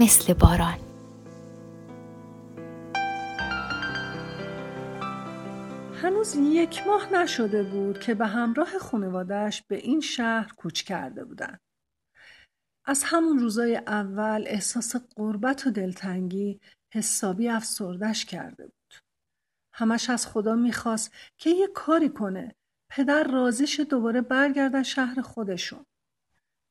مثل باران هنوز یک ماه نشده بود که به همراه خانوادهش به این شهر کوچ کرده بودن. از همون روزای اول احساس قربت و دلتنگی حسابی افسردش کرده بود. همش از خدا می‌خواست که یه کاری کنه. پدر رازیش دوباره برگردن شهر خودشون.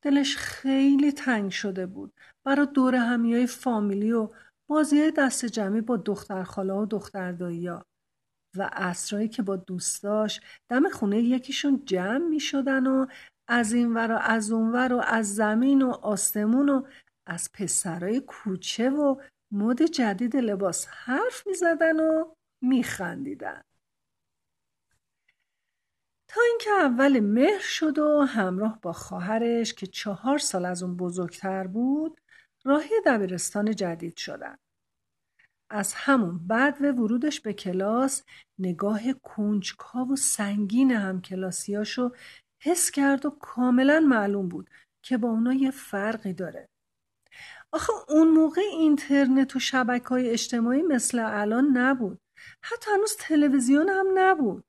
دلش خیلی تنگ شده بود برای دور همیای فامیلی و بازی دست جمعی با دختر خاله و دختر داییا و اسرایی که با دوستاش دم خونه یکیشون جمع می شدن و از این ور و از اون ور و از زمین و آسمون و از پسرای کوچه و مد جدید لباس حرف می زدن و می خندیدن. تا اینکه اول مهر شد و همراه با خواهرش که چهار سال از اون بزرگتر بود راهی دبیرستان جدید شدن. از همون بعد و ورودش به کلاس نگاه کنجکاو و سنگین هم کلاسیاشو حس کرد و کاملا معلوم بود که با اونا یه فرقی داره. آخه اون موقع اینترنت و شبکه های اجتماعی مثل الان نبود. حتی هنوز تلویزیون هم نبود.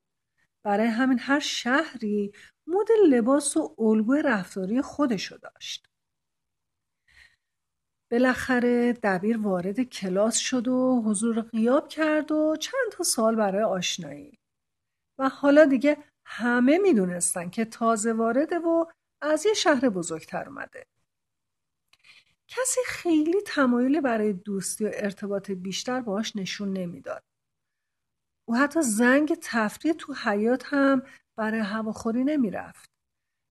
برای همین هر شهری مد لباس و الگوی رفتاری خودشو داشت. بالاخره دبیر وارد کلاس شد و حضور غیاب کرد و چند تا سال برای آشنایی و حالا دیگه همه می‌دونستن که تازه وارده و از یه شهر بزرگتر اومده. کسی خیلی تمایلی برای دوستی و ارتباط بیشتر باهاش نشون نمی‌داد. او حتی زنگ تفریح تو حیات هم برای هواخوری نمی‌رفت.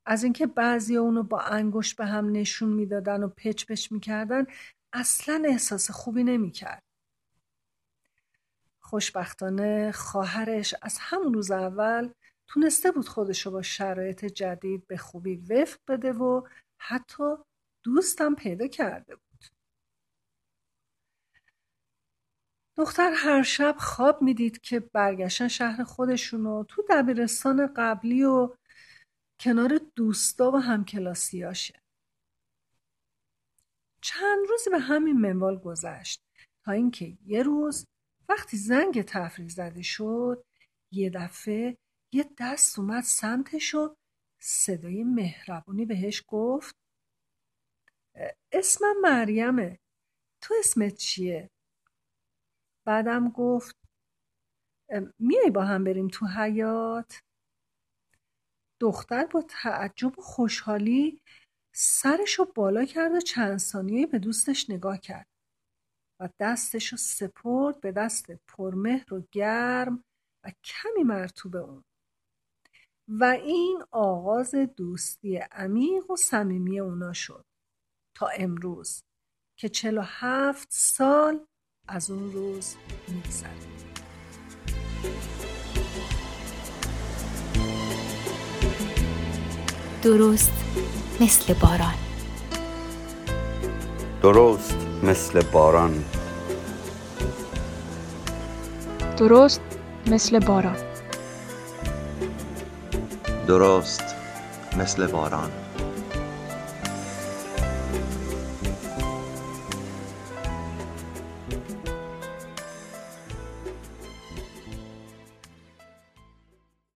از اینکه بعضی اونو با انگشت به هم نشون می‌دادن و پچ پچ می‌کردن اصلا احساس خوبی نمی‌کرد. خوشبختانه خواهرش از همون روز اول تونسته بود خودشو با شرایط جدید به خوبی وفق بده و حتی دوستم پیدا کرده بود. دختر هر شب خواب می‌دید که برگشتن شهر خودشون و تو دبیرستان قبلی و کنار دوستا و همکلاسیاشه. چند روزی به همین منوال گذشت تا اینکه یه روز وقتی زنگ تفریح زده شد یه دفعه یه دست اومد سمتش و صدای مهربونی بهش گفت اسمم مریمه تو اسمت چیه؟ بعدم گفت میای با هم بریم تو حیات؟ دختر با تعجب و خوشحالی سرشو بالا کرد و چند ثانیه به دوستش نگاه کرد و دستشو سپرد به دست پرمهر و گرم و کمی مرتوب اون و این آغاز دوستی عمیق و صمیمی اونا شد تا امروز که چلو هفت سال از اون روز میگذره. درست مثل باران. درست مثل باران. درست مثل باران. درست مثل باران.